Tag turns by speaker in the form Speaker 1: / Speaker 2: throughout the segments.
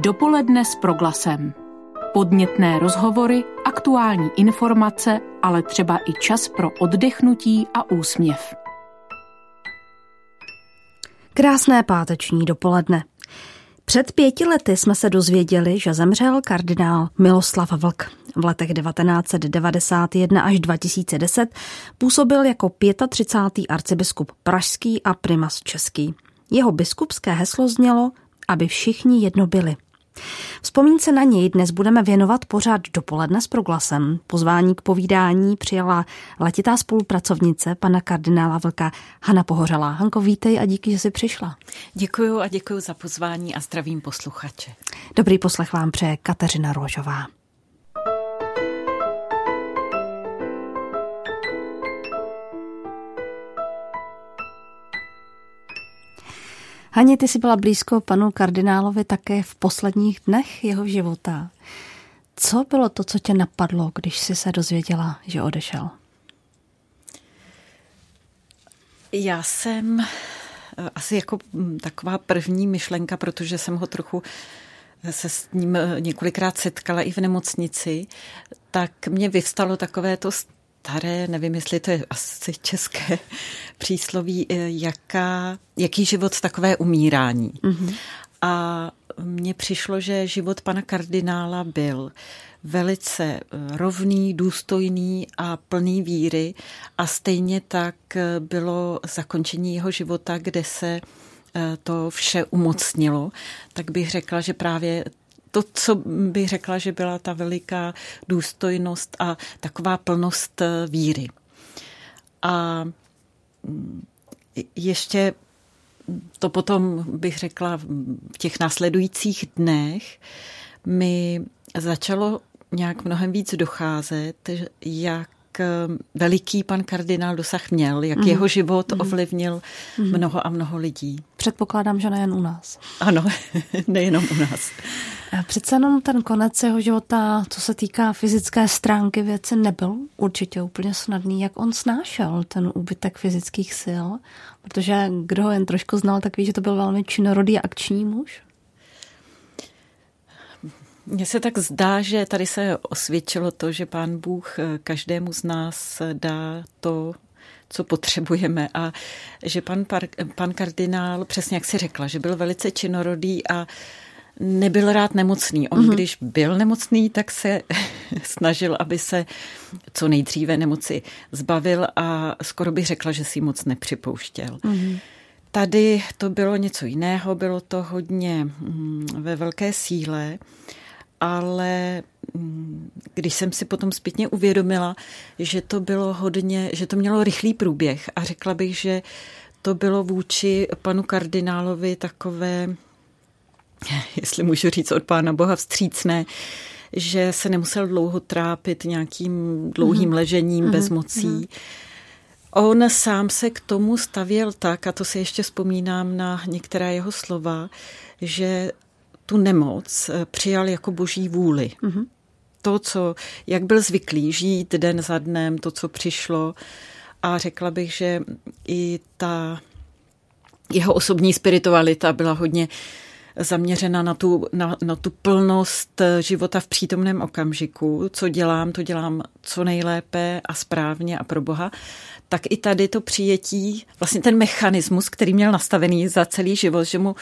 Speaker 1: Dopoledne s proglasem. Podnětné rozhovory, aktuální informace, ale třeba i čas pro oddechnutí a úsměv.
Speaker 2: Krásné páteční dopoledne. Před pěti lety jsme se dozvěděli, že zemřel kardinál Miloslav Vlk. V letech 1991 až 2010 působil jako 35. arcibiskup pražský a primas český. Jeho biskupské heslo znělo, aby všichni jedno byli – Vzpomínce na něj dnes budeme věnovat pořád dopoledne s proglasem. Pozvání k povídání přijala letitá spolupracovnice pana kardinála Vlka Hana Pohořelá. Hanko, vítej a díky, že jsi přišla.
Speaker 3: Děkuji a děkuji za pozvání a zdravím posluchače.
Speaker 2: Dobrý poslech vám přeje Kateřina Rožová. Hani, ty jsi byla blízko panu kardinálovi také v posledních dnech jeho života. Co bylo to, co tě napadlo, když jsi se dozvěděla, že odešel?
Speaker 3: Já jsem eh, asi jako hm, taková první myšlenka, protože jsem ho trochu eh, se s ním eh, několikrát setkala i v nemocnici, tak mě vyvstalo takové to staré, nevím, jestli to je asi české přísloví, eh, jaká, jaký život takové umírání. Mm-hmm. A mně přišlo, že život pana kardinála byl velice eh, rovný, důstojný a plný víry a stejně tak eh, bylo zakončení jeho života, kde se to vše umocnilo, tak bych řekla, že právě to, co bych řekla, že byla ta veliká důstojnost a taková plnost eh, víry. A mm, ještě to potom bych řekla v těch následujících dnech mi začalo nějak mnohem víc docházet, jak veliký pan kardinál dosah měl, jak mm. jeho život mm. ovlivnil mm. mnoho a mnoho lidí.
Speaker 2: Předpokládám, že nejen u nás.
Speaker 3: Ano, nejenom u nás.
Speaker 2: Přece jenom ten konec jeho života, co se týká fyzické stránky věci, nebyl určitě úplně snadný. Jak on snášel ten úbytek fyzických sil? Protože kdo ho jen trošku znal, tak ví, že to byl velmi činorodý a akční muž.
Speaker 3: Mně se tak zdá, že tady se osvědčilo to, že pán Bůh eh, každému z nás dá to, co potřebujeme a že pan, pan kardinál, přesně jak si řekla, že byl velice činorodý a nebyl rád nemocný. On, mm-hmm. když byl nemocný, tak se snažil, aby se co nejdříve nemoci zbavil a skoro bych řekla, že si moc nepřipouštěl. Mm-hmm. Tady to bylo něco jiného, bylo to hodně mm, ve velké síle, ale mm, když jsem si potom zpětně uvědomila, že to bylo hodně, že to mělo rychlý průběh a řekla bych, že to bylo vůči panu kardinálovi takové jestli můžu říct od Pána Boha vstřícné, že se nemusel dlouho trápit nějakým dlouhým mm-hmm. ležením mm-hmm. bez mocí. Mm-hmm. On sám se k tomu stavěl tak, a to si ještě vzpomínám na některá jeho slova, že tu nemoc eh, přijal jako boží vůli. Mm-hmm. To, co, jak byl zvyklý žít den za dnem, to, co přišlo. A řekla bych, že i ta jeho osobní spiritualita byla hodně zaměřena na tu, na, na tu plnost života v přítomném okamžiku. Co dělám, to dělám co nejlépe a správně a pro Boha. Tak i tady to přijetí, vlastně ten mechanismus, který měl nastavený za celý život, že mu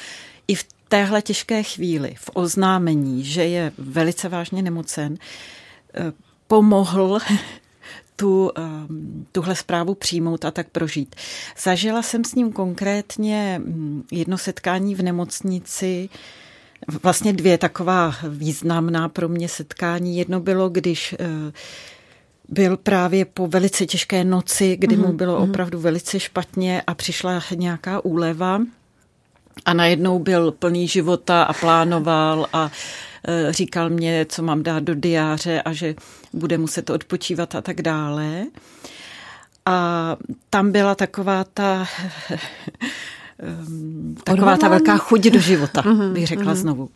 Speaker 3: i v téhle těžké chvíli, v oznámení, že je velice vážně nemocen, eh, pomohl tu, ehm, tuhle zprávu přijmout a tak prožít. Zažila jsem s ním konkrétně mm, jedno setkání v nemocnici, vlastně dvě taková významná pro mě setkání. Jedno bylo, když eh, byl právě po velice těžké noci, kdy mu mhm, bylo mhm. opravdu velice špatně a přišla nějaká úleva a najednou byl plný života a plánoval a Eh, říkal mě, co mám dát do diáře a že bude muset odpočívat a tak dále. A tam byla taková ta taková ta velká chuť do života, mhm, bych řekla mhm. znovu.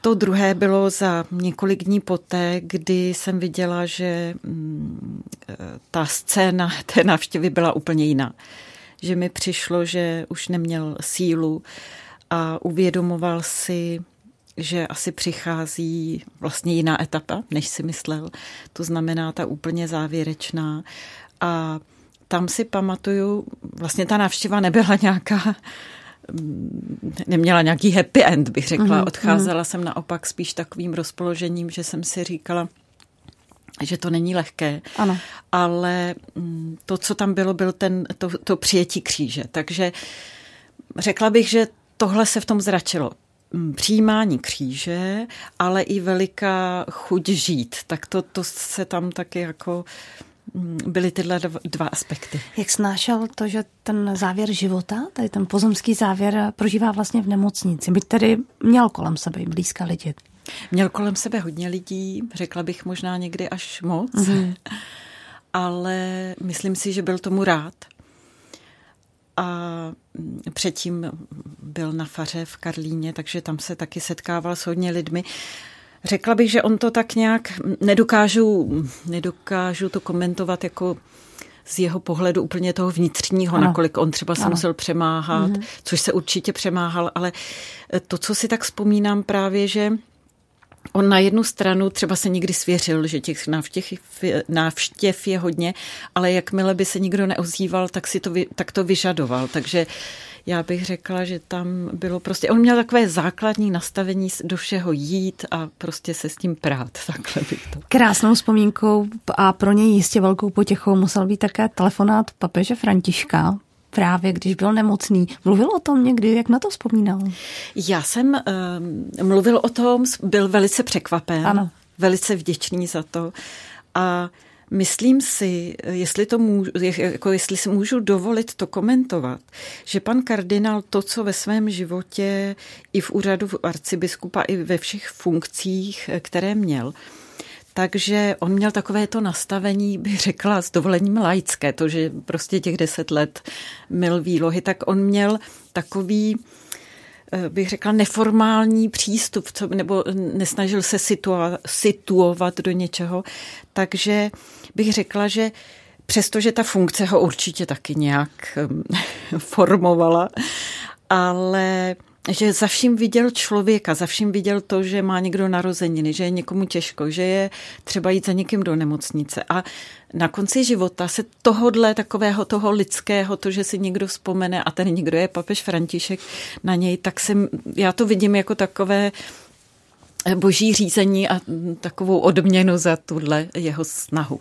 Speaker 3: To druhé bylo za několik dní poté, kdy jsem viděla, že mm, eh, ta scéna té návštěvy byla úplně jiná. Že mi přišlo, že už neměl sílu a uvědomoval si že asi přichází vlastně jiná etapa, než si myslel. To znamená ta úplně závěrečná. A tam si pamatuju, vlastně ta návštěva nebyla nějaká neměla nějaký happy end, bych řekla. Mm-hmm. Odcházela jsem naopak spíš takovým rozpoložením, že jsem si říkala, že to není lehké,
Speaker 2: ano.
Speaker 3: ale mm, to, co tam bylo, byl ten, to, to přijetí kříže. Takže řekla bych, že tohle se v tom zračilo. Mm, přijímání kříže, ale i veliká chuť žít. Tak to, to se tam taky jako mm, byly tyhle dva aspekty.
Speaker 2: Jak snášel to, že ten závěr života, tady ten pozemský závěr, prožívá vlastně v nemocnici? Byť tedy měl kolem sebe blízké lidi.
Speaker 3: Měl kolem sebe hodně lidí, řekla bych možná někdy až moc, mm-hmm. ale myslím si, že byl tomu rád. A předtím byl na faře v Karlíně, takže tam se taky setkával s hodně lidmi. Řekla bych, že on to tak nějak nedokážu, nedokážu to komentovat jako z jeho pohledu úplně toho vnitřního, ano. nakolik on třeba se musel přemáhat, mm-hmm. což se určitě přemáhal, ale to, co si tak vzpomínám právě, že On na jednu stranu třeba se někdy svěřil, že těch návštěv, návštěv je hodně, ale jakmile by se nikdo neozýval, tak, si to, tak to vyžadoval. Takže já bych řekla, že tam bylo prostě, on měl takové základní nastavení do všeho jít a prostě se s tím prát, takhle bych to.
Speaker 2: Krásnou vzpomínkou a pro něj jistě velkou potěchou musel být také telefonát papeže Františka, právě když byl nemocný. Mluvil o tom někdy, jak na to vzpomínal?
Speaker 3: Já jsem um, mluvil o tom, byl velice překvapen, ano. velice vděčný za to a Myslím si, jestli, to můžu, jako jestli si můžu dovolit to komentovat, že pan kardinál to, co ve svém životě i v úřadu arcibiskupa, i ve všech funkcích, které měl, takže on měl takové to nastavení, bych řekla, s dovolením laické, to, že prostě těch deset let mil výlohy, tak on měl takový eh, bych řekla, neformální přístup, nebo nesnažil se situovat, situovat do něčeho. Takže bych řekla, že přestože ta funkce ho určitě taky nějak eh, formovala, ale že za vším viděl člověka, za vším viděl to, že má někdo narozeniny, že je někomu těžko, že je třeba jít za někým do nemocnice. A na konci života se tohodle takového toho lidského, to, že si někdo vzpomene a ten někdo je papež František na něj, tak jsem, já to vidím jako takové boží řízení a takovou odměnu za tuhle jeho snahu.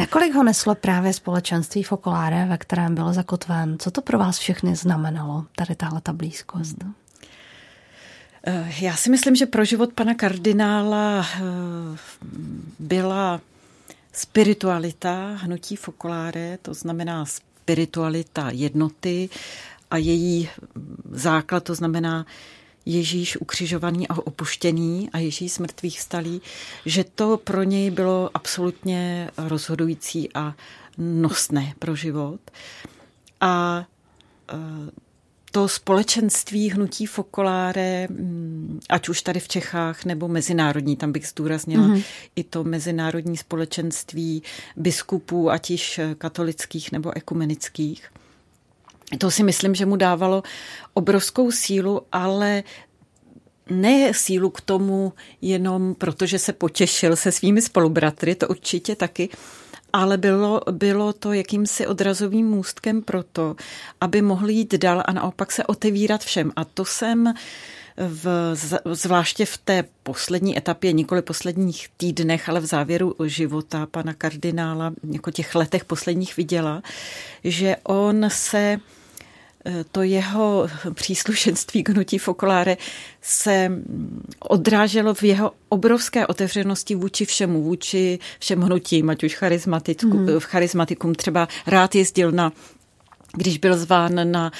Speaker 2: Nakolik ho neslo právě společenství Fokoláre, ve kterém byl zakotven? Co to pro vás všechny znamenalo, tady tahle ta blízkost?
Speaker 3: Eh, já si myslím, že pro život pana kardinála eh, byla spiritualita hnutí Fokoláre, to znamená spiritualita jednoty a její základ, to znamená Ježíš ukřižovaný a opuštěný a Ježíš mrtvých stalý, že to pro něj bylo absolutně rozhodující a nosné pro život. A e, to společenství hnutí Fokoláre, mm, ať už tady v Čechách nebo mezinárodní, tam bych zdůraznila mm-hmm. i to mezinárodní společenství biskupů, ať již katolických nebo ekumenických, to si myslím, že mu dávalo obrovskou sílu, ale ne sílu k tomu jenom protože se potěšil se svými spolubratry, to určitě taky, ale bylo, bylo to jakýmsi odrazovým můstkem pro to, aby mohl jít dál a naopak se otevírat všem. A to jsem v, zvláště v té poslední etapě, nikoli posledních týdnech, ale v závěru života pana kardinála, jako těch letech posledních viděla, že on se to jeho příslušenství k hnutí Fokoláre se odráželo v jeho obrovské otevřenosti vůči všemu, vůči všem hnutím, ať už charizmatikum, mm. charizmatikum třeba rád jezdil na když byl zván na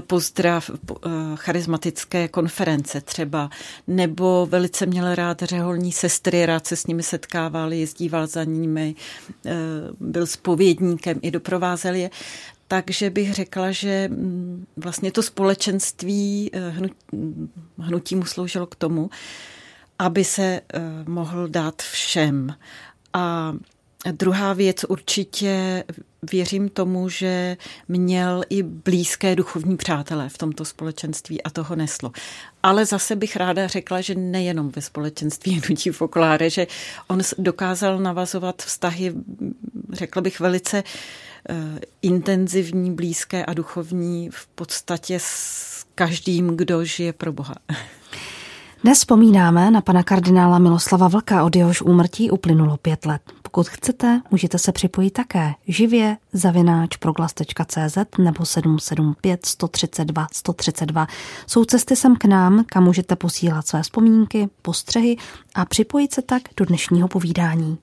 Speaker 3: pozdrav eh, charismatické konference třeba, nebo velice měl rád řeholní sestry, rád se s nimi setkával, jezdíval za nimi, eh, byl spovědníkem i doprovázel je. Takže bych řekla, že mm, vlastně to společenství eh, hnutí mu sloužilo k tomu, aby se eh, mohl dát všem. A druhá věc určitě věřím tomu, že měl i blízké duchovní přátelé v tomto společenství a toho neslo. Ale zase bych ráda řekla, že nejenom ve společenství hnutí Fokláre, že on dokázal navazovat vztahy, řekla bych, velice intenzivní, blízké a duchovní v podstatě s každým, kdo žije pro Boha.
Speaker 2: Dnes vzpomínáme na pana kardinála Miloslava Vlka, od jehož úmrtí uplynulo pět let. Pokud chcete, můžete se připojit také živě zavináč proglas.cz nebo 775 132 132. Jsou cesty sem k nám, kam můžete posílat své vzpomínky, postřehy a připojit se tak do dnešního povídání.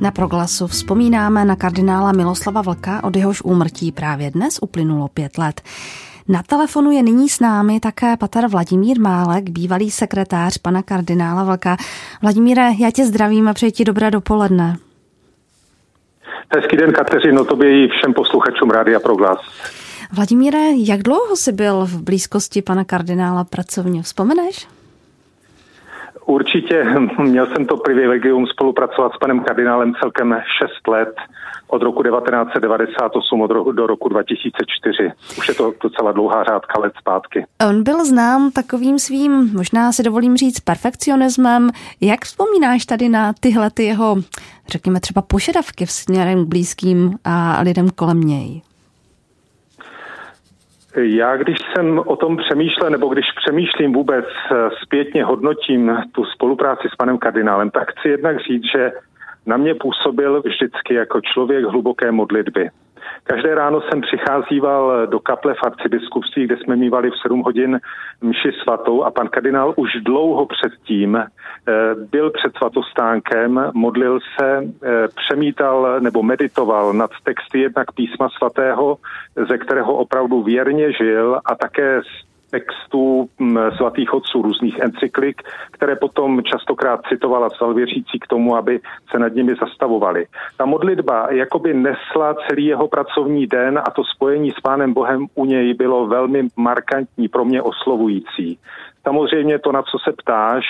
Speaker 2: Na proglasu vzpomínáme na kardinála Miloslava Vlka, od jehož úmrtí právě dnes uplynulo pět let. Na telefonu je nyní s námi také pater Vladimír Málek, bývalý sekretář pana kardinála Vlka. Vladimíre, já tě zdravím a přeji ti dobré dopoledne.
Speaker 4: Hezký den, Kateřino, tobě i všem posluchačům Rádia Proglas.
Speaker 2: Vladimíre, jak dlouho jsi byl v blízkosti pana kardinála pracovně? Vzpomeneš?
Speaker 4: Určitě měl jsem to privilegium spolupracovat s panem kardinálem celkem 6 let od roku 1998 od roku, do roku 2004. Už je to docela dlouhá řádka let zpátky.
Speaker 2: On byl znám takovým svým, možná si dovolím říct, perfekcionismem. Jak vzpomínáš tady na tyhle ty jeho, řekněme třeba požadavky v směrem k blízkým a lidem kolem něj?
Speaker 4: Já, když jsem o tom přemýšlel, nebo když přemýšlím vůbec eh, zpětně hodnotím tu spolupráci s panem kardinálem, tak chci jednak říct, že na mě působil vždycky jako člověk hluboké modlitby. Každé ráno jsem přicházíval do kaple v arcibiskupství, kde jsme mývali v 7 hodin mši svatou a pan kardinál už dlouho předtím eh, byl před svatostánkem, modlil se, eh, přemítal nebo meditoval nad texty jednak písma svatého, ze kterého opravdu věrně žil a také textů mm, svatých otců, různých encyklik, které potom častokrát citovala věřící k tomu, aby se nad nimi zastavovali. Ta modlitba jakoby nesla celý jeho pracovní den a to spojení s Pánem Bohem u něj bylo velmi markantní, pro mě oslovující. Samozřejmě to, na co se ptáš,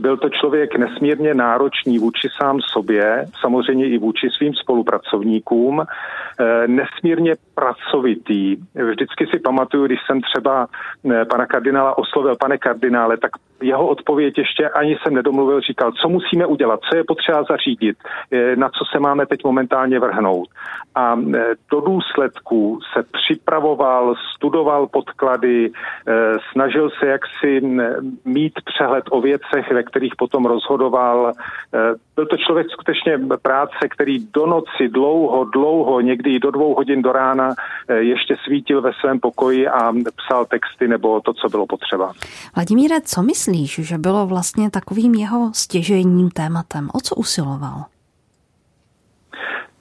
Speaker 4: byl to člověk nesmírně náročný vůči sám sobě, samozřejmě i vůči svým spolupracovníkům, eh, nesmírně pracovitý. Vždycky si pamatuju, když jsem třeba eh, pana kardinála oslovil, pane kardinále, tak jeho odpověď ještě ani jsem nedomluvil, říkal, co musíme udělat, co je potřeba zařídit, eh, na co se máme teď momentálně vrhnout. A do důsledku se připravoval, studoval podklady, snažil se jaksi mít přehled o věcech, ve kterých potom rozhodoval. Eh, byl to člověk skutečně práce, který do noci dlouho, dlouho, někdy i do dvou hodin do rána eh, ještě svítil ve svém pokoji a psal texty nebo to, co bylo potřeba.
Speaker 2: Vladimíre, co myslíš, že bylo vlastně takovým jeho stěžejním tématem? O co usiloval?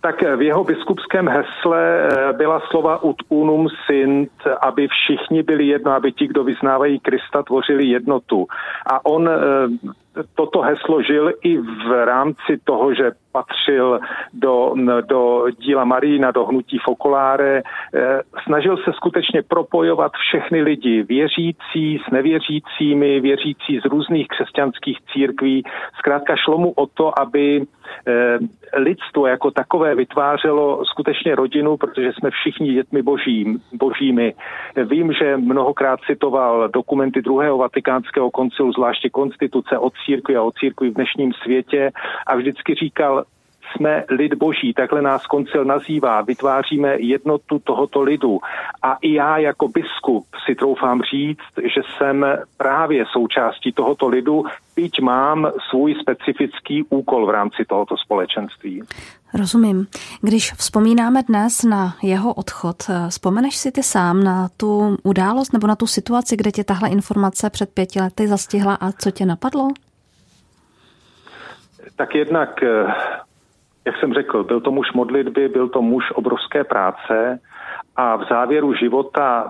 Speaker 4: Tak v jeho biskupském hesle eh, byla slova ut unum sint, aby všichni byli jedno, aby ti, kdo vyznávají Krista, tvořili jednotu. A on eh, toto heslo žil i v rámci toho, že patřil do, do díla Marína, do hnutí Fokoláre. Eh, snažil se skutečně propojovat všechny lidi, věřící s nevěřícími, věřící z různých křesťanských církví. Zkrátka šlo mu o to, aby eh, lidstvo jako takové vytvářelo skutečně rodinu, protože jsme všichni dětmi božím, božími. Vím, že mnohokrát citoval dokumenty druhého vatikánského koncilu, zvláště konstituce o církvi a o církvi v dnešním světě a vždycky říkal, jsme lid boží, takhle nás koncil nazývá, vytváříme jednotu tohoto lidu. A i já jako biskup si troufám říct, že jsem právě součástí tohoto lidu, byť mám svůj specifický úkol v rámci tohoto společenství.
Speaker 2: Rozumím. Když vzpomínáme dnes na jeho odchod, vzpomeneš si ty sám na tu událost nebo na tu situaci, kde tě tahle informace před pěti lety zastihla a co tě napadlo?
Speaker 4: Tak jednak eh, jak jsem řekl, byl to muž modlitby, byl to muž obrovské práce a v závěru života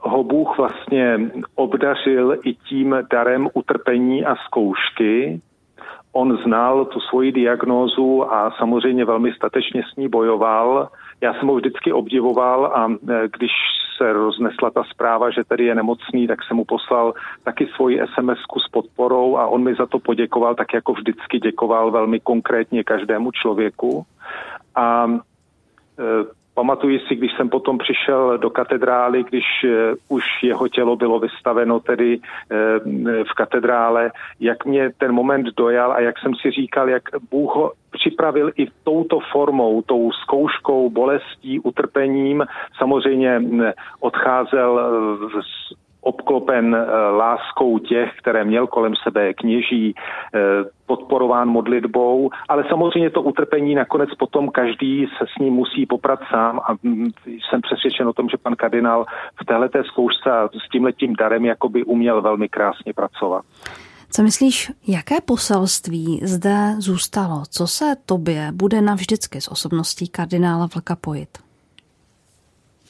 Speaker 4: ho Bůh vlastně obdařil i tím darem utrpení a zkoušky. on znal tu svoji diagnózu a samozřejmě velmi statečně s ní bojoval. Já jsem ho vždycky obdivoval a e, když se roznesla ta zpráva, že tady je nemocný, tak jsem mu poslal taky svoji sms s podporou a on mi za to poděkoval, tak jako vždycky děkoval velmi konkrétně každému člověku. A e, Pamatuji si, když jsem potom přišel do katedrály, když uh, už jeho tělo bylo vystaveno tedy uh, v katedrále, jak mě ten moment dojal a jak jsem si říkal, jak Bůh ho připravil i touto formou, tou zkouškou, bolestí, utrpením. Samozřejmě odcházel z obklopen eh, láskou těch, které měl kolem sebe kněží, eh, podporován modlitbou, ale samozřejmě to utrpení nakonec potom každý se s ním musí poprat sám a mm, jsem přesvědčen o tom, že pan kardinál v této zkoušce s tímhletím darem jakoby uměl velmi krásně pracovat.
Speaker 2: Co myslíš, jaké poselství zde zůstalo? Co se tobě bude navždycky s osobností kardinála Vlka pojit?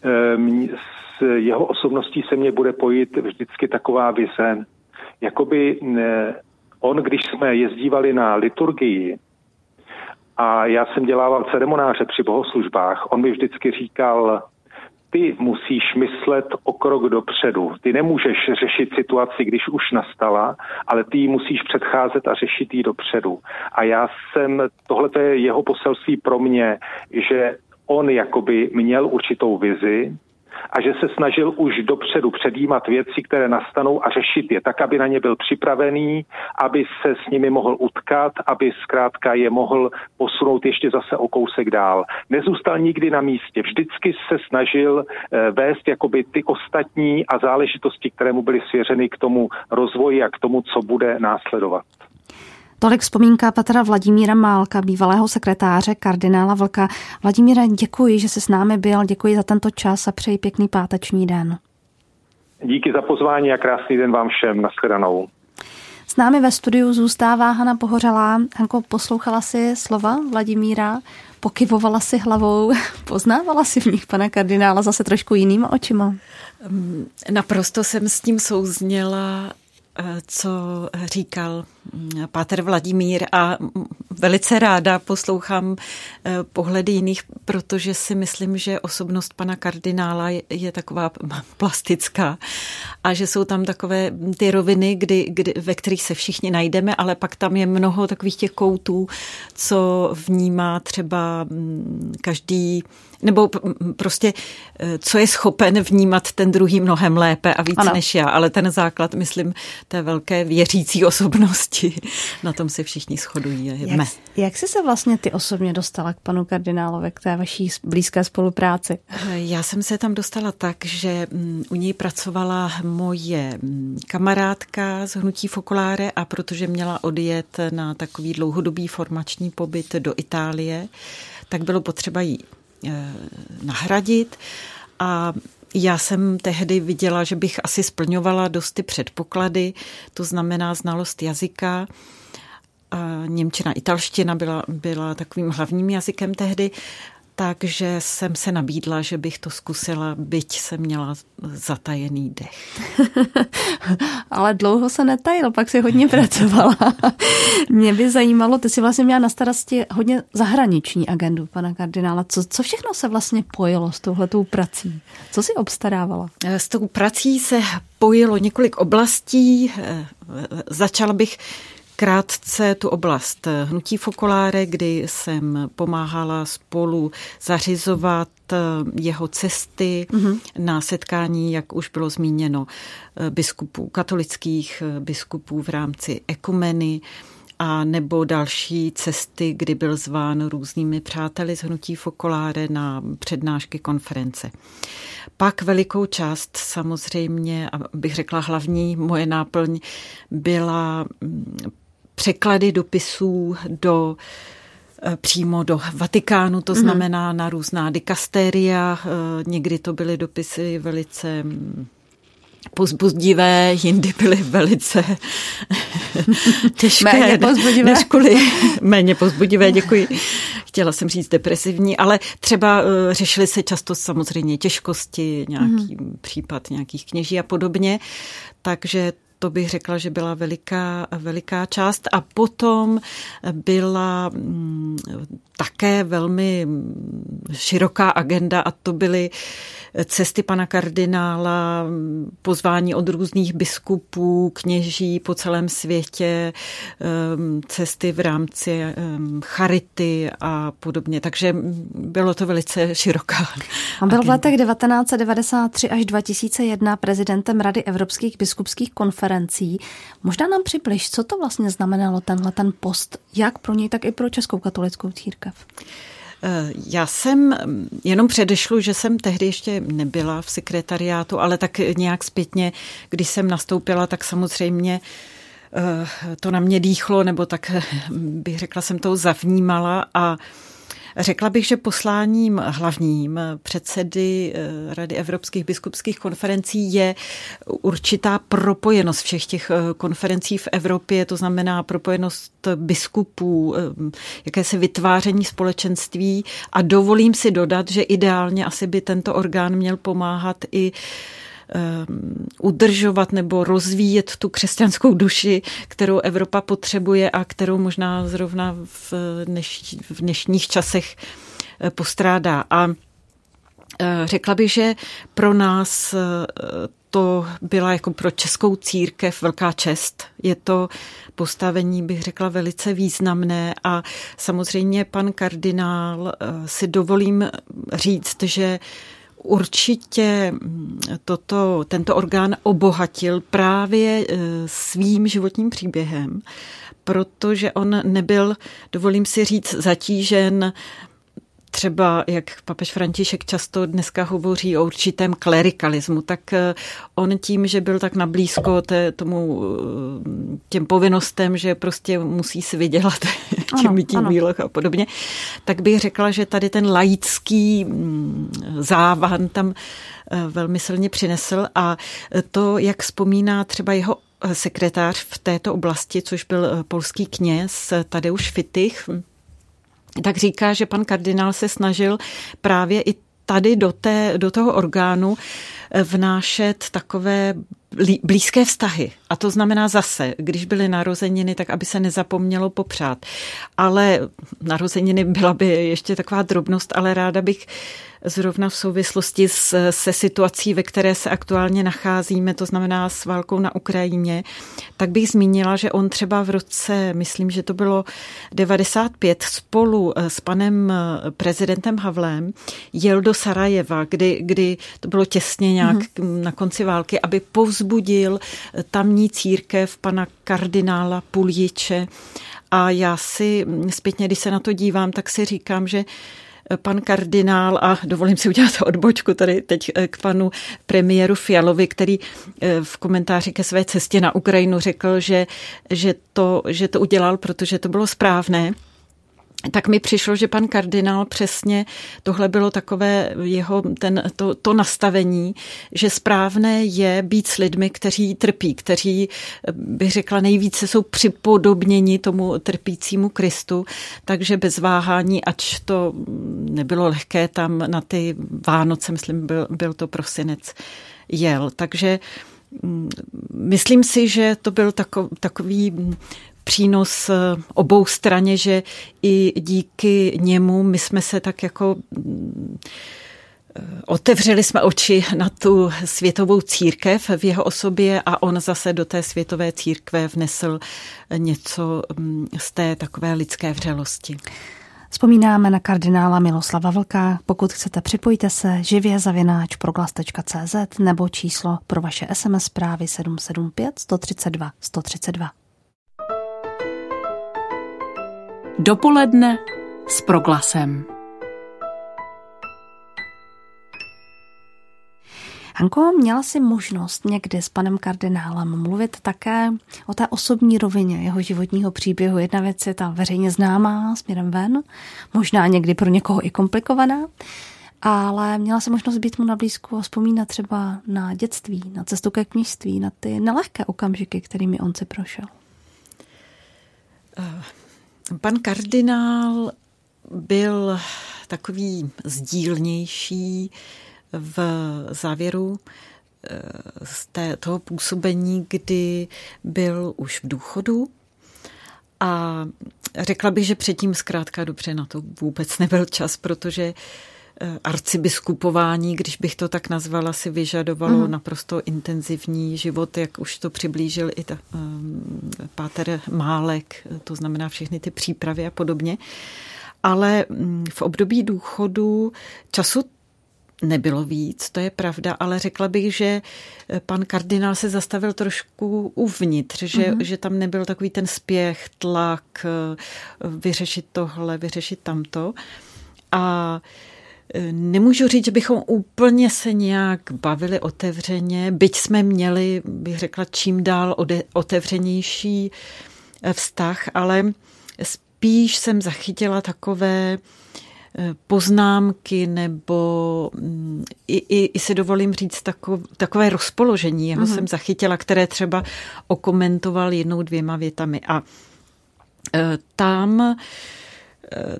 Speaker 4: Um, jeho osobností se mě bude pojít vždycky taková vize, jakoby on, když jsme jezdívali na liturgii a já jsem dělával ceremonáře při bohoslužbách, on mi vždycky říkal, ty musíš myslet o krok dopředu. Ty nemůžeš řešit situaci, když už nastala, ale ty ji musíš předcházet a řešit ji dopředu. A já jsem, tohle je jeho poselství pro mě, že on jakoby měl určitou vizi, a že se snažil už dopředu předjímat věci, které nastanou a řešit je tak, aby na ně byl připravený, aby se s nimi mohl utkat, aby zkrátka je mohl posunout ještě zase o kousek dál. Nezůstal nikdy na místě, vždycky se snažil eh, vést jakoby ty ostatní a záležitosti, které mu byly svěřeny k tomu rozvoji a k tomu, co bude následovat.
Speaker 2: Tolik vzpomínka Petra Vladimíra Málka, bývalého sekretáře kardinála Vlka. Vladimíre, děkuji, že jsi s námi byl, děkuji za tento čas a přeji pěkný páteční den.
Speaker 4: Díky za pozvání a krásný den vám všem. Naschledanou.
Speaker 2: S námi ve studiu zůstává Hana Pohořelá. Hanko, poslouchala si slova Vladimíra, pokyvovala si hlavou, poznávala si v nich pana kardinála zase trošku jinýma očima?
Speaker 3: Naprosto jsem s tím souzněla co říkal mm, Páter Vladimír a velice ráda poslouchám eh, pohledy jiných, protože si myslím, že osobnost pana kardinála je taková plastická a že jsou tam takové ty roviny, kdy, kdy, ve kterých se všichni najdeme, ale pak tam je mnoho takových těch koutů, co vnímá třeba mm, každý nebo prostě, e, co je schopen vnímat ten druhý mnohem lépe a víc ano. než já, ale ten základ, myslím, té velké věřící osobnosti, na tom se všichni shodují.
Speaker 2: Jak, jak jsi se vlastně ty osobně dostala k panu kardinálovi, k té vaší blízké spolupráci?
Speaker 3: E, já jsem se tam dostala tak, že u něj pracovala moje kamarádka z Hnutí Fokoláre a protože měla odjet na takový dlouhodobý formační pobyt do Itálie, tak bylo potřeba jí Eh, nahradit a já jsem tehdy viděla, že bych asi splňovala dost ty předpoklady, to znamená znalost jazyka. Němčina, italština byla, byla takovým hlavním jazykem tehdy takže jsem se nabídla, že bych to zkusila, byť jsem měla zatajený dech.
Speaker 2: Ale dlouho se netajil, pak si hodně pracovala. Mě by zajímalo, ty si vlastně měla na starosti hodně zahraniční agendu, pana kardinála. Co, co všechno se vlastně pojilo s touhletou prací? Co si obstarávala?
Speaker 3: S tou prací se pojilo několik oblastí. Začala bych krátce tu oblast Hnutí Fokoláre, kdy jsem pomáhala spolu zařizovat eh, jeho cesty mm-hmm. na setkání, jak už bylo zmíněno, eh, biskupů, katolických eh, biskupů v rámci ekumeny a nebo další cesty, kdy byl zván různými přáteli z Hnutí Fokoláre na přednášky konference. Pak velikou část samozřejmě, abych řekla hlavní moje náplň, byla mm, překlady dopisů do eh, přímo do Vatikánu, to mhm. znamená na různá dikastéria. Eh, někdy to byly dopisy velice mm, pozbudivé, jindy byly velice těžké.
Speaker 2: Méně pozbudivé.
Speaker 3: Než kvůli, méně pozbudivé, děkuji. Chtěla jsem říct depresivní, ale třeba uh, řešily se často samozřejmě těžkosti, nějaký mm. případ nějakých kněží a podobně. Takže to bych řekla, že byla veliká, veliká část. A potom byla mm, také velmi široká agenda a to byly cesty pana kardinála, pozvání od různých biskupů, kněží po celém světě, ehm, cesty v rámci ehm, charity a podobně. Takže bylo to velice široká.
Speaker 2: On byl v letech 1993 až 2001 prezidentem Rady evropských biskupských konferencí. Možná nám přibliž, co to vlastně znamenalo tenhle ten post, jak pro něj, tak i pro Českou katolickou církev.
Speaker 3: Eh, já jsem jenom předešlu, že jsem tehdy ještě nebyla v sekretariátu, ale tak nějak zpětně, když jsem nastoupila, tak samozřejmě eh, to na mě dýchlo, nebo tak bych řekla, jsem to zavnímala a Řekla bych, že posláním hlavním předsedy eh, Rady evropských biskupských konferencí je určitá propojenost všech těch eh, konferencí v Evropě, to znamená propojenost biskupů, eh, jakési vytváření společenství. A dovolím si dodat, že ideálně asi by tento orgán měl pomáhat i udržovat nebo rozvíjet tu křesťanskou duši, kterou Evropa potřebuje a kterou možná zrovna v, dneš, v dnešních časech eh, postrádá. A eh, řekla bych, že pro nás eh, to byla jako pro českou církev velká čest. Je to postavení, bych řekla, velice významné a samozřejmě pan kardinál si dovolím říct, že určitě toto, tento orgán obohatil právě e, svým životním příběhem, protože on nebyl, dovolím si říct, zatížen třeba, jak papež František často dneska hovoří o určitém klerikalismu, tak eh, on tím, že byl tak nablízko té, tomu, eh, těm povinnostem, že prostě musí si vydělat tím mytí výloh a podobně, tak bych řekla, že tady ten laický mm, závan tam eh, velmi silně přinesl a to, jak vzpomíná třeba jeho sekretář v této oblasti, což byl polský kněz Tadeusz Fitych, tak říká, že pan kardinál se snažil právě i tady do, té, do toho orgánu eh, vnášet takové blízké vztahy. A to znamená zase, když byly narozeniny, tak aby se nezapomnělo popřát. Ale narozeniny byla by ještě taková drobnost, ale ráda bych zrovna v souvislosti s, se situací, ve které se aktuálně nacházíme, to znamená s válkou na Ukrajině, tak bych zmínila, že on třeba v roce, myslím, že to bylo 95, spolu eh, s panem eh, prezidentem Havlem jel do Sarajeva, kdy, kdy to bylo těsně nějak mm-hmm. na konci války, aby povzbudil eh, tamní církev pana kardinála Puljiče. A já si mm, zpětně, když se na to dívám, tak si říkám, že pan kardinál a dovolím si udělat odbočku tady teď eh, k panu premiéru Fialovi, který eh, v komentáři ke své cestě na Ukrajinu řekl, že, že, to, že to udělal, protože to bylo správné tak mi přišlo, že pan kardinál přesně tohle bylo takové jeho ten, to, to nastavení, že správné je být s lidmi, kteří trpí, kteří, bych řekla, nejvíce jsou připodobněni tomu trpícímu Kristu, takže bez váhání, ač to nebylo lehké tam na ty Vánoce, myslím, byl, byl to prosinec, jel. Takže mm, Myslím si, že to byl takový přínos eh, obou straně, že i díky němu my jsme se tak jako mm, eh, Otevřeli jsme oči na tu světovou církev v jeho osobě a on zase do té světové církve vnesl něco mm, z té takové lidské vřelosti.
Speaker 2: Vzpomínáme na kardinála Miloslava Vlka. Pokud chcete, připojte se živě zavináč proglas.cz nebo číslo pro vaše SMS zprávy 775 132 132.
Speaker 1: Dopoledne s proglasem.
Speaker 2: Hanko, měla si možnost někdy s panem kardinálem mluvit také o té osobní rovině jeho životního příběhu. Jedna věc je ta veřejně známá směrem ven, možná někdy pro někoho i komplikovaná, ale měla si možnost být mu na blízku a vzpomínat třeba na dětství, na cestu ke knižství, na ty nelehké okamžiky, kterými on si prošel.
Speaker 3: Uh. Pan kardinál byl takový sdílnější v závěru z té, toho působení, kdy byl už v důchodu a řekla bych, že předtím zkrátka dobře na to vůbec nebyl čas, protože eh, arcibiskupování, když bych to tak nazvala, si vyžadovalo mm. naprosto intenzivní život, jak už to přiblížil i ta, um, páter Málek, to znamená všechny ty přípravy a podobně. Ale mm, v období důchodu času nebylo víc, to je pravda, ale řekla bych, že eh, pan kardinál se zastavil trošku uvnitř, že, mm-hmm. že tam nebyl takový ten spěch, tlak, eh, vyřešit tohle, vyřešit tamto. A eh, Nemůžu říct, že bychom úplně se nějak bavili otevřeně, byť jsme měli, bych řekla, čím dál otevřenější vztah, ale spíš jsem zachytila takové Eh, poznámky nebo mm, i, i, i si dovolím říct takové, takové rozpoložení, jeho mm-hmm. jsem zachytila, které třeba okomentoval jednou dvěma větami. A e, tam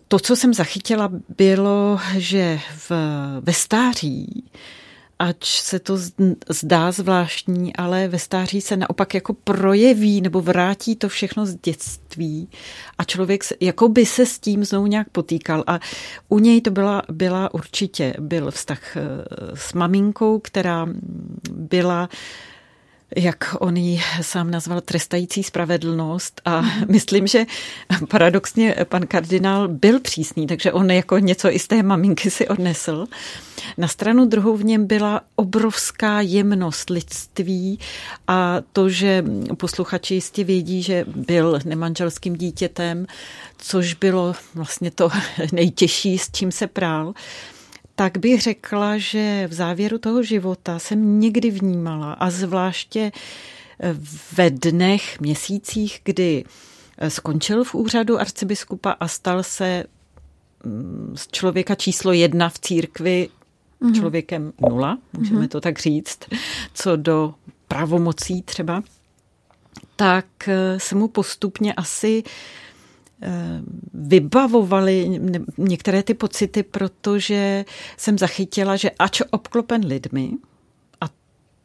Speaker 3: to, co jsem zachytila, bylo, že v, ve stáří ač se to zdá zvláštní, ale ve stáří se naopak jako projeví nebo vrátí to všechno z dětství a člověk jako by se s tím znovu nějak potýkal. A u něj to byla, byla určitě, byl vztah eh, s maminkou, která byla jak on ji sám nazval, trestající spravedlnost a myslím, že paradoxně pan kardinál byl přísný, takže on jako něco i z té maminky si odnesl. Na stranu druhou v něm byla obrovská jemnost lidství a to, že posluchači jistě vědí, že byl nemanželským dítětem, což bylo vlastně to nejtěžší, s čím se prál, tak bych řekla, že v závěru toho života jsem někdy vnímala a zvláště ve dnech, měsících, kdy skončil v úřadu arcibiskupa a stal se mm, z člověka číslo jedna v církvi mm-hmm. člověkem nula, můžeme mm-hmm. to tak říct, co do pravomocí třeba, tak se mu postupně asi vybavovali některé ty pocity, protože jsem zachytila, že ač obklopen lidmi, a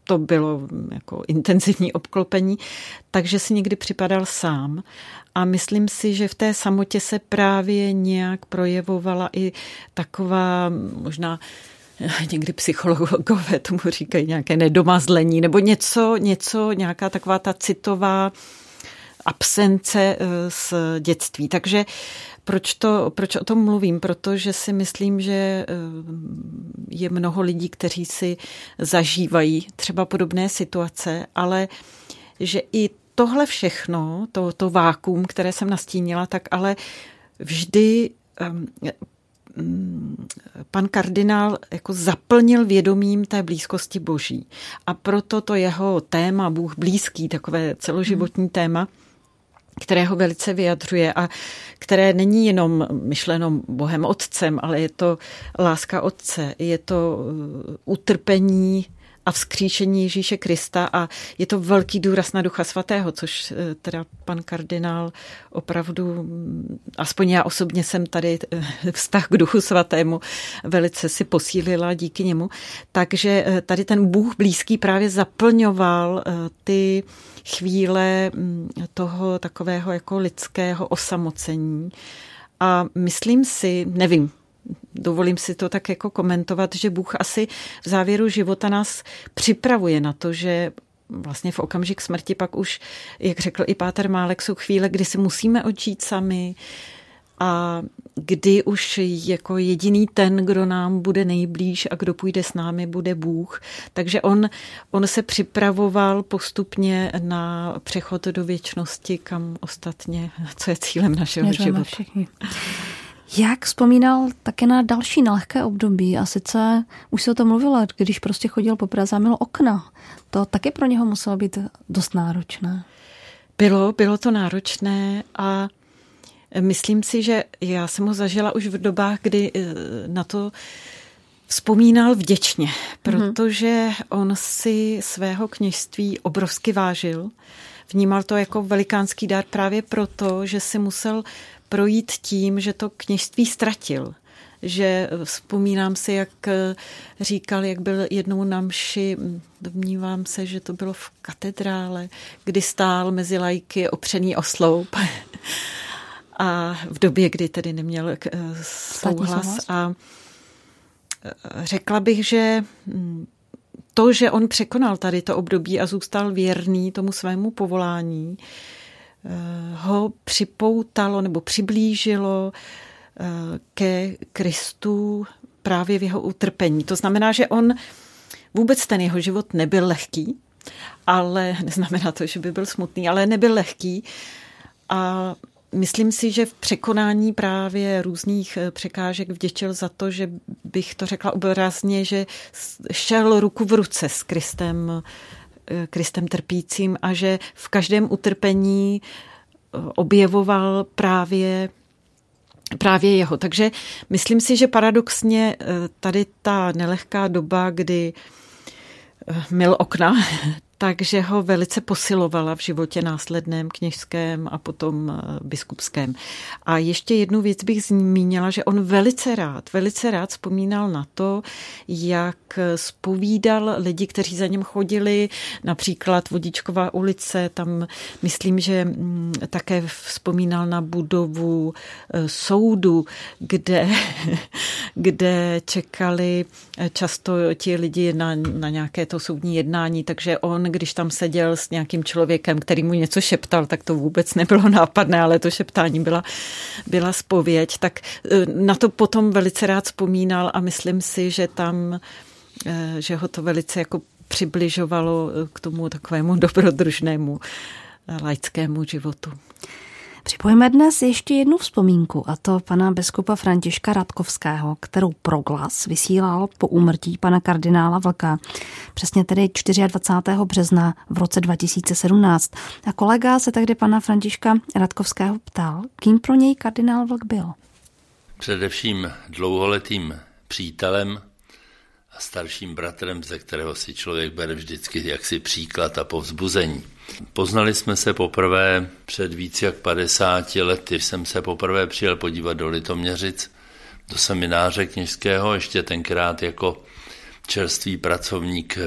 Speaker 3: to bylo jako intenzivní obklopení, takže si někdy připadal sám. A myslím si, že v té samotě se právě nějak projevovala i taková možná někdy psychologové tomu říkají nějaké nedomazlení, nebo něco, něco, nějaká taková ta citová absence eh, z dětství. Takže proč, to, proč o tom mluvím? Protože si myslím, že eh, je mnoho lidí, kteří si zažívají třeba podobné situace, ale že i tohle všechno, to, to vákum, které jsem nastínila, tak ale vždy ehm, mm, pan kardinál jako zaplnil vědomím té blízkosti boží. A proto to jeho téma, Bůh blízký, takové celoživotní hmm. téma, které ho velice vyjadřuje a které není jenom myšleno Bohem Otcem, ale je to láska Otce, je to uh, utrpení a vzkříšení Ježíše Krista a je to velký důraz na Ducha Svatého, což uh, teda pan kardinál opravdu, mm, aspoň já osobně jsem tady uh, vztah k Duchu Svatému velice si posílila díky němu. Takže tady ten Bůh blízký právě zaplňoval ty chvíle mm, toho takového jako lidského osamocení. A myslím si, nevím, dovolím si to tak jako komentovat, že Bůh asi v závěru života nás připravuje na to, že vlastně v okamžik smrti pak už, jak řekl i Páter Málek, jsou chvíle, kdy si musíme odžít sami, a kdy už jako jediný ten, kdo nám bude nejblíž a kdo půjde s námi, bude Bůh. Takže on, on se připravoval postupně na přechod do věčnosti, kam ostatně, co je cílem našeho Měřujeme života. Všichni.
Speaker 2: Jak vzpomínal také na další nelehké období a sice už se o tom mluvila, když prostě chodil po Praze a měl okna. To taky pro něho muselo být dost náročné.
Speaker 3: Bylo, bylo to náročné a Myslím si, že já jsem ho zažila už v dobách, kdy eh, na to vzpomínal vděčně, mhm. protože on si svého kněžství obrovsky vážil. Vnímal to jako velikánský dar právě proto, že si musel projít tím, že to kněžství ztratil že vzpomínám si, jak říkal, jak byl jednou na mši, domnívám se, že to bylo v katedrále, kdy stál mezi lajky opřený o sloup. a v době, kdy tedy neměl eh, souhlas. A eh, řekla bych, že hm, to, že on překonal tady to období a zůstal věrný tomu svému povolání, eh, ho připoutalo nebo přiblížilo ke Kristu právě v jeho utrpení. To znamená, že on vůbec ten jeho život nebyl lehký, ale neznamená to, že by byl smutný, ale nebyl lehký. A Myslím si, že v překonání právě různých eh, překážek vděčil za to, že bych to řekla obrazně, že šel ruku v ruce s Kristem, eh, Kristem trpícím a že v každém utrpení eh, objevoval právě právě jeho. Takže myslím si, že paradoxně tady ta nelehká doba, kdy mil okna, takže ho velice posilovala v životě následném kněžském a potom eh, biskupském. A ještě jednu věc bych zmínila, že on velice rád, velice rád vzpomínal na to, jak spovídal lidi, kteří za ním chodili, například Vodičková ulice, tam myslím, že mm, také vzpomínal na budovu eh, soudu, kde, kde čekali eh, často ti lidi na, na nějaké to soudní jednání, takže on když tam seděl s nějakým člověkem, který mu něco šeptal, tak to vůbec nebylo nápadné, ale to šeptání byla, byla spověď, tak eh, na to potom velice rád vzpomínal a myslím si, že tam, eh, že ho to velice jako přibližovalo eh, k tomu takovému dobrodružnému laickému životu.
Speaker 2: Připojíme dnes ještě jednu vzpomínku, a to pana biskupa Františka Radkovského, kterou proglas vysílal po úmrtí pana kardinála Vlka, přesně tedy 24. března v roce 2017. A kolega se tehdy pana Františka Radkovského ptal, kým pro něj kardinál Vlk byl.
Speaker 5: Především dlouholetým přítelem a starším bratrem, ze kterého si člověk bere vždycky jaksi příklad a povzbuzení. Poznali jsme se poprvé před víc jak 50 lety. Jsem se poprvé přijel podívat do Litoměřic, do semináře kněžského, ještě tenkrát jako čerstvý pracovník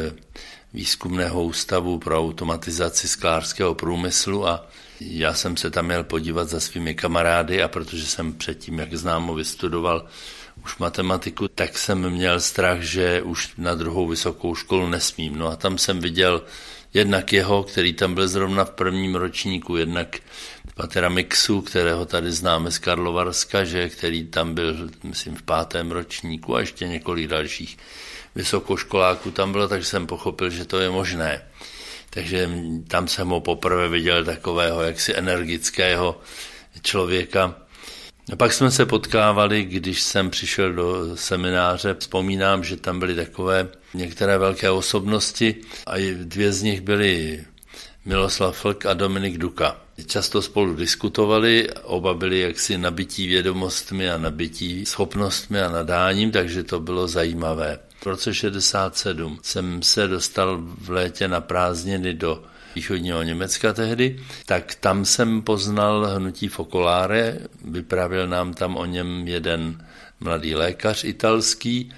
Speaker 5: výzkumného ústavu pro automatizaci sklářského průmyslu a já jsem se tam měl podívat za svými kamarády a protože jsem předtím, jak známo, vystudoval už matematiku, tak jsem měl strach, že už na druhou vysokou školu nesmím. No a tam jsem viděl jednak jeho, který tam byl zrovna v prvním ročníku, jednak Patera Mixu, kterého tady známe z Karlovarska, že, který tam byl, myslím, v pátém ročníku a ještě několik dalších vysokoškoláků tam bylo, takže jsem pochopil, že to je možné. Takže tam jsem ho poprvé viděl takového jaksi energického člověka, a pak jsme se potkávali, když jsem přišel do semináře. Vzpomínám, že tam byly takové některé velké osobnosti a dvě z nich byly Miloslav Flk a Dominik Duka. Často spolu diskutovali, oba byli jaksi nabití vědomostmi a nabití schopnostmi a nadáním, takže to bylo zajímavé. V roce 67 jsem se dostal v létě na prázdniny do východního Německa tehdy, tak tam jsem poznal hnutí Fokoláre, vyprávěl nám tam o něm jeden mladý lékař italský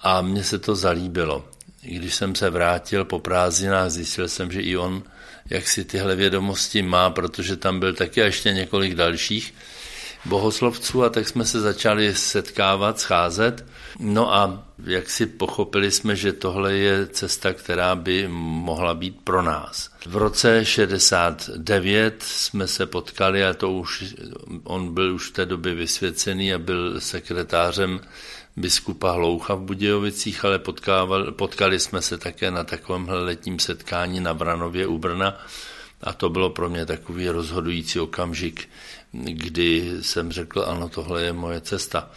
Speaker 5: a mně se to zalíbilo. Když jsem se vrátil po prázdninách, zjistil jsem, že i on jak si tyhle vědomosti má, protože tam byl taky ještě několik dalších bohoslovců a tak jsme se začali setkávat, scházet. No a jak si pochopili jsme, že tohle je cesta, která by mohla být pro nás. V roce 69 jsme se potkali a to už, on byl už v té době vysvěcený a byl sekretářem biskupa Hloucha v Budějovicích, ale potkával, potkali jsme se také na takovémhle letním setkání na Vranově u Brna a to bylo pro mě takový rozhodující okamžik, kdy jsem řekl, ano, tohle je moje cesta.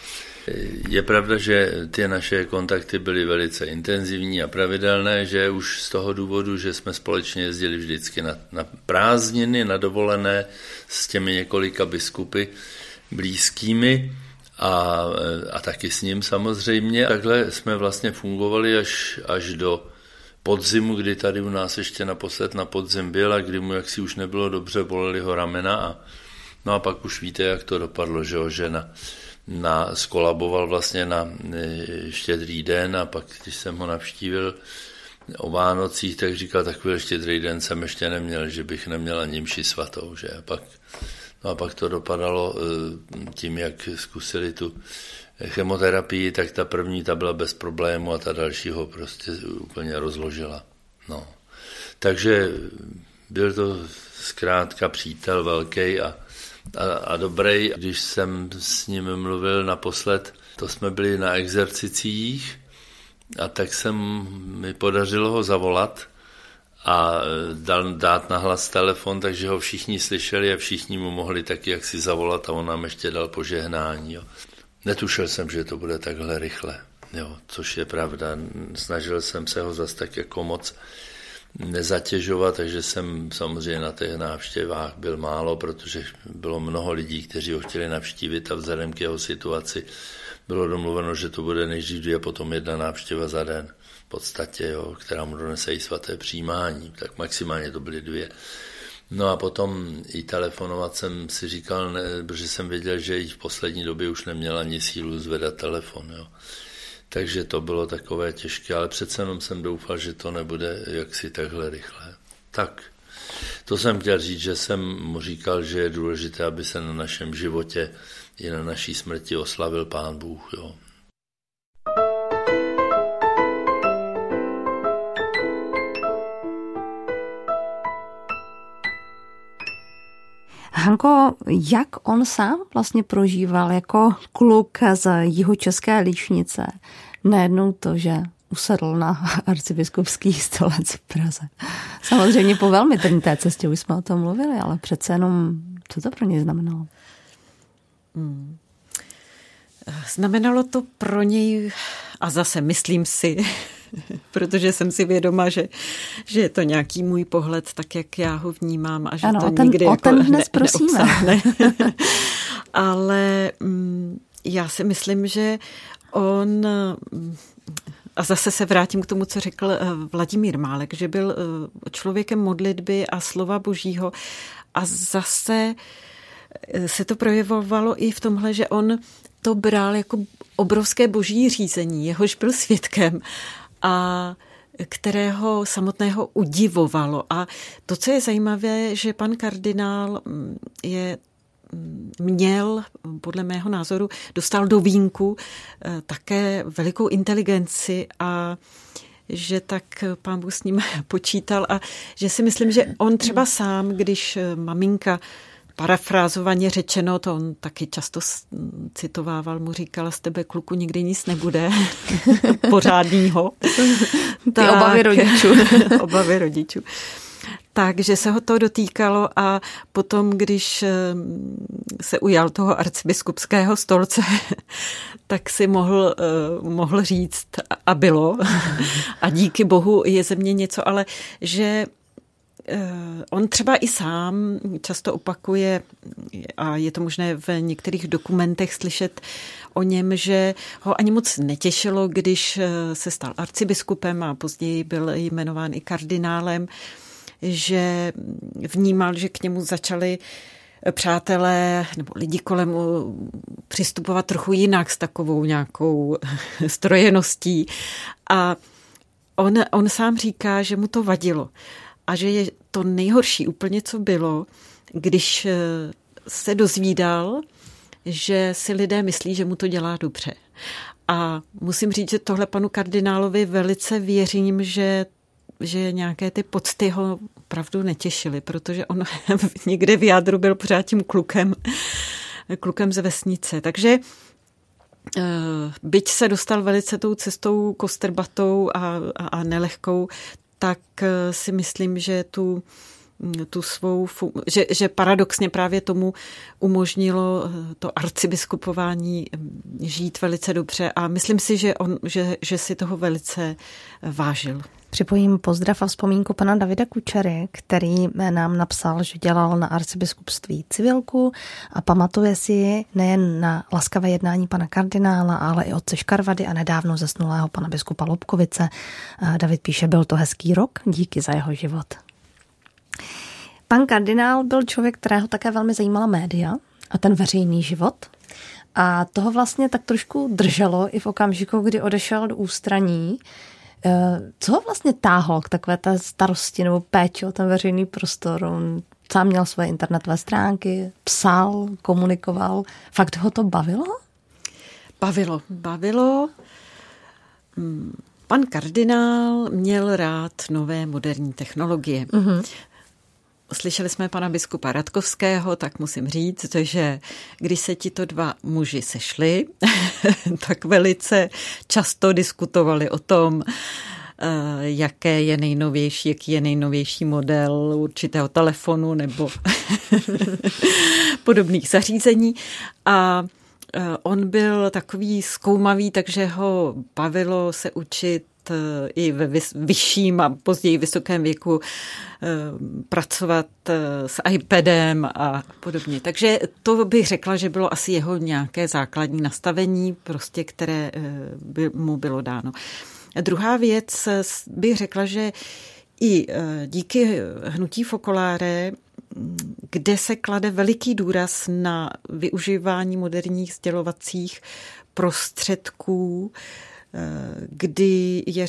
Speaker 5: Je pravda, že ty naše kontakty byly velice intenzivní a pravidelné, že už z toho důvodu, že jsme společně jezdili vždycky na, na prázdniny, na dovolené s těmi několika biskupy blízkými a, a taky s ním samozřejmě. Takhle jsme vlastně fungovali až, až do podzimu, kdy tady u nás ještě naposled na podzim byl a kdy mu jaksi už nebylo dobře, boleli ho ramena a no a pak už víte, jak to dopadlo, že ho žena na, skolaboval vlastně na e, štědrý den a pak, když jsem ho navštívil o Vánocích, tak říkal, takový štědrý den jsem ještě neměl, že bych neměl ani mši svatou, že? A pak, no a pak to dopadalo e, tím, jak zkusili tu chemoterapii, tak ta první ta byla bez problému a ta další ho prostě úplně rozložila. No. Takže byl to zkrátka přítel velký a, a, a dobrý. Když jsem s ním mluvil naposled, to jsme byli na exercicích a tak jsem mi podařilo ho zavolat a dal, dát na hlas telefon, takže ho všichni slyšeli a všichni mu mohli taky jak si zavolat a on nám ještě dal požehnání. Jo. Netušil jsem, že to bude takhle rychle, jo, což je pravda. Snažil jsem se ho zase tak jako moc nezatěžovat, takže jsem samozřejmě na těch návštěvách byl málo, protože bylo mnoho lidí, kteří ho chtěli navštívit a vzhledem k jeho situaci bylo domluveno, že to bude nejdřív dvě a potom jedna návštěva za den v podstatě, jo, která mu donese i svaté přijímání, tak maximálně to byly dvě. No a potom i telefonovat jsem si říkal, ne, protože jsem věděl, že i v poslední době už neměla ani sílu zvedat telefon. Jo. Takže to bylo takové těžké, ale přece jenom jsem doufal, že to nebude jaksi takhle rychle. Tak, to jsem chtěl říct, že jsem mu říkal, že je důležité, aby se na našem životě i na naší smrti oslavil Pán Bůh. Jo.
Speaker 2: Hanko, jak on sám vlastně prožíval jako kluk z jeho české líčnice? Najednou to, že usedl na arcibiskupský stolec v Praze. Samozřejmě po velmi trnité cestě, už jsme o tom mluvili, ale přece jenom, co to pro něj znamenalo? Hmm.
Speaker 3: Znamenalo to pro něj, a zase myslím si, protože jsem si vědoma, že, že je to nějaký můj pohled, tak jak já ho vnímám a že
Speaker 2: ano,
Speaker 3: to
Speaker 2: ten,
Speaker 3: nikdy jako
Speaker 2: ten dnes ne, prosíme.
Speaker 3: Ale mm, já si myslím, že on a zase se vrátím k tomu, co řekl eh, Vladimír Málek, že byl eh, člověkem modlitby a slova božího. A zase eh, se to projevovalo i v tomhle, že on to bral jako obrovské boží řízení, jehož byl svědkem a kterého samotného udivovalo. A to, co je zajímavé, že pan kardinál mm, je mm, měl, podle mého názoru, dostal do vínku eh, také velikou inteligenci a že tak pán Bůh s ním počítal a že si myslím, že on třeba sám, když eh, maminka parafrázovaně řečeno, to on taky často citovával, mu říkala, z tebe kluku nikdy nic nebude pořádního.
Speaker 2: Ty tak, obavy rodičů.
Speaker 3: obavy rodičů. Takže se ho to dotýkalo a potom, když se ujal toho arcibiskupského stolce, tak si mohl, eh, mohl říct a bylo. A díky bohu je ze mě něco, ale že Eh, on třeba i sám často opakuje, a je to možné v některých dokumentech slyšet o něm, že ho ani moc netěšilo, když eh, se stal arcibiskupem a později byl jmenován i kardinálem, že vnímal, že k němu začali přátelé nebo lidi kolem přistupovat trochu jinak s takovou nějakou strojeností. A on, on sám říká, že mu to vadilo a že je to nejhorší úplně, co bylo, když eh, se dozvídal, že si lidé myslí, že mu to dělá dobře. A musím říct, že tohle panu kardinálovi velice věřím, že že nějaké ty pocty ho opravdu netěšily, protože on někde v jádru byl pořád tím klukem, klukem z vesnice. Takže eh, byť se dostal velice tou cestou kostrbatou a, a, a nelehkou, tak eh, si myslím, že tu tu svou, že, že paradoxně právě tomu umožnilo eh, to arcibiskupování hm, žít velice dobře a myslím si, že, on, že, že si toho velice eh, vážil.
Speaker 2: Připojím pozdrav a vzpomínku pana Davida Kučery, který nám napsal, že dělal na arcibiskupství civilku a pamatuje si nejen na laskavé jednání pana kardinála, ale i otce Škarvady a nedávno zesnulého pana biskupa Lobkovice. David píše, byl to hezký rok, díky za jeho život. Pan kardinál byl člověk, kterého také velmi zajímala média a ten veřejný život. A toho vlastně tak trošku drželo i v okamžiku, kdy odešel do ústraní. Eh, co ho vlastně táhlo k takové té starosti nebo péči o ten veřejný prostor? On sám měl své internetové stránky, psal, komunikoval. Fakt ho to bavilo?
Speaker 3: Bavilo, bavilo. Hmm, pan kardinál měl rád nové moderní technologie. Mm-hmm. Slyšeli jsme pana biskupa Radkovského, tak musím říct, že když se tito dva muži sešli, tak velice často diskutovali o tom, eh, jaké je nejnovější, jaký je nejnovější model určitého telefonu nebo podobných zařízení. A eh, on byl takový zkoumavý, takže ho bavilo se učit i ve vyšším a později vysokém věku eh, pracovat eh, s iPadem a podobně. Takže to bych řekla, že bylo asi jeho nějaké základní nastavení, prostě, které by mu bylo dáno. Druhá věc bych řekla, že i díky hnutí Fokoláre kde se klade veliký důraz na využívání moderních sdělovacích prostředků, kdy je,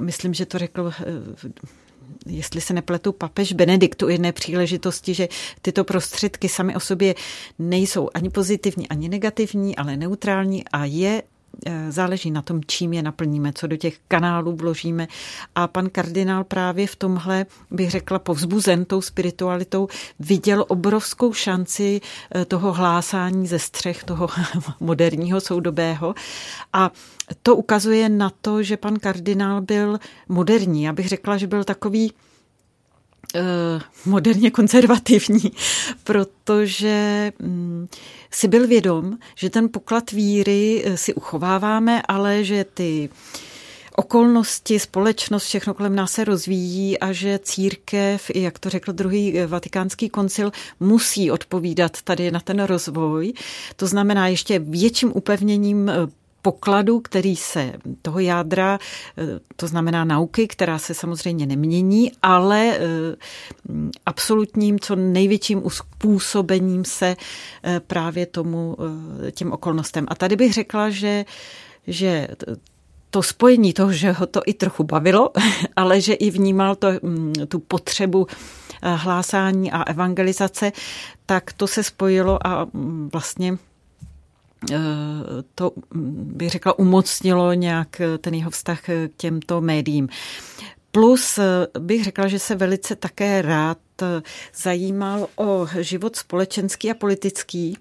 Speaker 3: myslím, že to řekl eh, jestli se nepletu, papež Benedikt u jedné příležitosti, že tyto prostředky sami o sobě nejsou ani pozitivní, ani negativní, ale neutrální a je Eh, záleží na tom, čím je naplníme, co do těch kanálů vložíme. A pan kardinál právě v tomhle, bych řekla, povzbuzen tou spiritualitou, viděl obrovskou šanci eh, toho hlásání ze střech toho moderního soudobého. A to ukazuje na to, že pan kardinál byl moderní. Já bych řekla, že byl takový Eh, moderně konzervativní, protože mm, si byl vědom, že ten poklad víry eh, si uchováváme, ale že ty okolnosti, společnost, všechno kolem nás se rozvíjí a že církev, i jak to řekl druhý eh, vatikánský koncil, musí odpovídat tady na ten rozvoj. To znamená ještě větším upevněním pokladu, který se toho jádra, eh, to znamená nauky, která se samozřejmě nemění, ale eh, absolutním, co největším uspůsobením se eh, právě tomu, těm okolnostem. A tady bych řekla, že, že to spojení toho, že ho to i trochu bavilo, ale že i vnímal to, mm, tu potřebu hlásání a evangelizace, tak to se spojilo a mm, vlastně to bych řekla umocnilo nějak ten jeho vztah k těmto médiím. Plus bych řekla, že se velice také rád zajímal o život společenský a politický.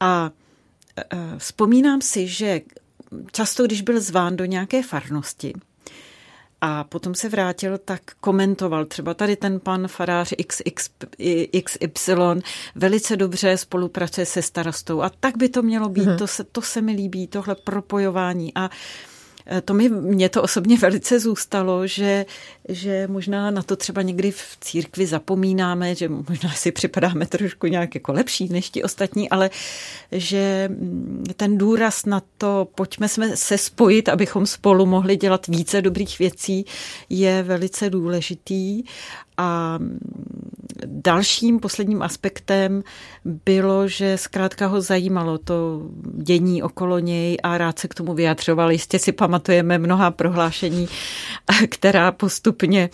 Speaker 3: A vzpomínám si, že často, když byl zván do nějaké farnosti, a potom se vrátil, tak komentoval třeba tady ten pan farář XX, XY velice dobře spolupracuje se starostou. A tak by to mělo být, mm-hmm. to, se, to se mi líbí, tohle propojování. A Eh, to mi, mě to osobně velice zůstalo, že, že možná na to třeba někdy v církvi zapomínáme, že možná si připadáme trošku nějak jako lepší než ti ostatní, ale že mm, ten důraz na to, pojďme se spojit, abychom spolu mohli dělat více dobrých věcí, je velice důležitý a dalším posledním aspektem bylo, že zkrátka ho zajímalo to dění okolo něj a rád se k tomu vyjadřoval. Jistě si pamatujeme mnoha prohlášení, která postupně,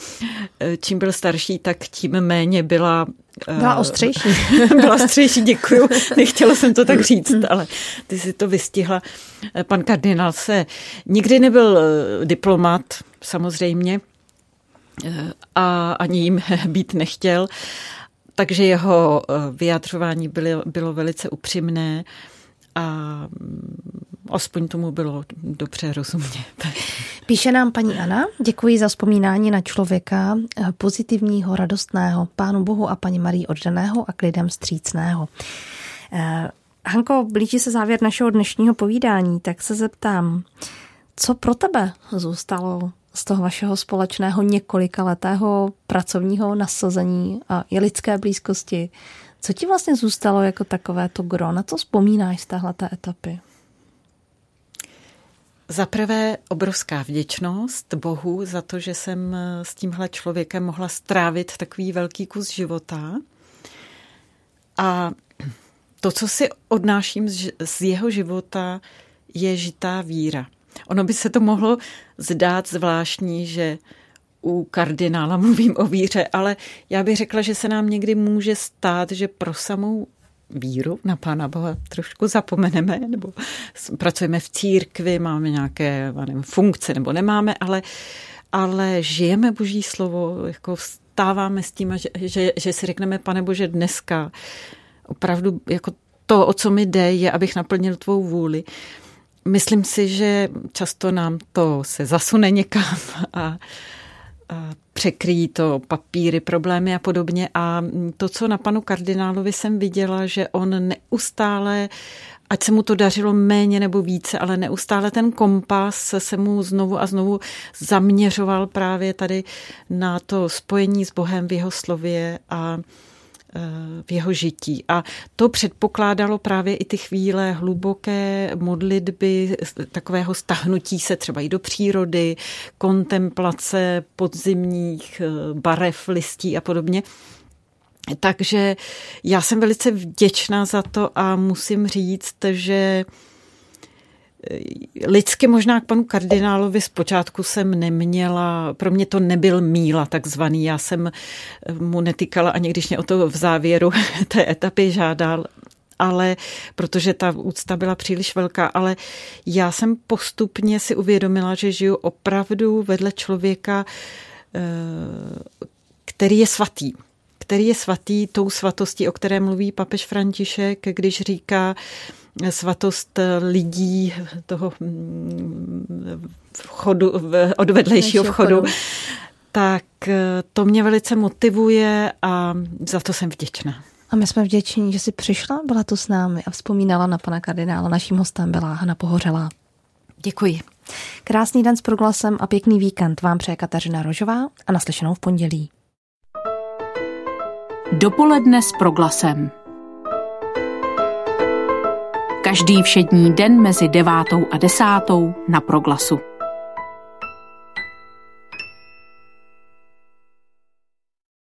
Speaker 3: čím byl starší, tak tím méně byla
Speaker 2: byla ostřejší.
Speaker 3: byla ostřejší, děkuju. Nechtěla jsem to tak říct, ale ty si to vystihla. Pan kardinál se nikdy nebyl diplomat, samozřejmě, a ani jim být nechtěl. Takže jeho eh, vyjadřování bylo, bylo velice upřímné a mm, aspoň tomu bylo dobře rozumět.
Speaker 2: Píše nám paní Ana, děkuji za vzpomínání na člověka eh, pozitivního, radostného, pánu Bohu a paní Marii oddaného a k lidem střícného. Eh, Hanko, blíží se závěr našeho dnešního povídání, tak se zeptám, co pro tebe zůstalo z toho vašeho společného několika letého pracovního nasazení a i lidské blízkosti. Co ti vlastně zůstalo jako takové to gro? Na co vzpomínáš z téhleté etapy?
Speaker 3: Za prvé obrovská vděčnost Bohu za to, že jsem s tímhle člověkem mohla strávit takový velký kus života. A to, co si odnáším z jeho života, je žitá víra. Ono by se to mohlo zdát zvláštní, že u kardinála mluvím o víře, ale já bych řekla, že se nám někdy může stát, že pro samou víru na Pána Boha trošku zapomeneme, nebo pracujeme v církvi, máme nějaké nevím, funkce nebo nemáme, ale, ale žijeme Boží slovo, jako stáváme s tím, že, že, že si řekneme, pane Bože, dneska opravdu jako to, o co mi jde, je, abych naplnil tvou vůli. Myslím si, že často nám to se zasune někam a, a překryjí to papíry, problémy a podobně. A to, co na panu kardinálovi jsem viděla, že on neustále ať se mu to dařilo méně nebo více, ale neustále ten kompas se mu znovu a znovu zaměřoval právě tady na to spojení s Bohem v jeho slově a v jeho žití. A to předpokládalo právě i ty chvíle hluboké modlitby, takového stahnutí se třeba i do přírody, kontemplace podzimních eh, barev, listí a podobně. Takže já jsem velice vděčná za to a musím říct, že Lidsky možná k panu kardinálovi zpočátku jsem neměla, pro mě to nebyl míla takzvaný, já jsem mu netýkala ani když mě o to v závěru té etapy žádal, ale protože ta úcta byla příliš velká, ale já jsem postupně si uvědomila, že žiju opravdu vedle člověka, eh, který je svatý. Který je svatý tou svatostí, o které mluví papež František, když říká, svatost lidí toho mm, vchodu, od vedlejšího vchodu, tak eh, to mě velice motivuje a za to jsem vděčná.
Speaker 2: A my jsme vděční, že jsi přišla, byla tu s námi a vzpomínala na pana kardinála. Naším hostem byla Hana Pohořelá.
Speaker 3: Děkuji.
Speaker 2: Krásný den s proglasem a pěkný víkend vám přeje Kateřina Rožová a naslyšenou v pondělí.
Speaker 1: Dopoledne s proglasem. Každý všední den mezi devátou a desátou na proglasu.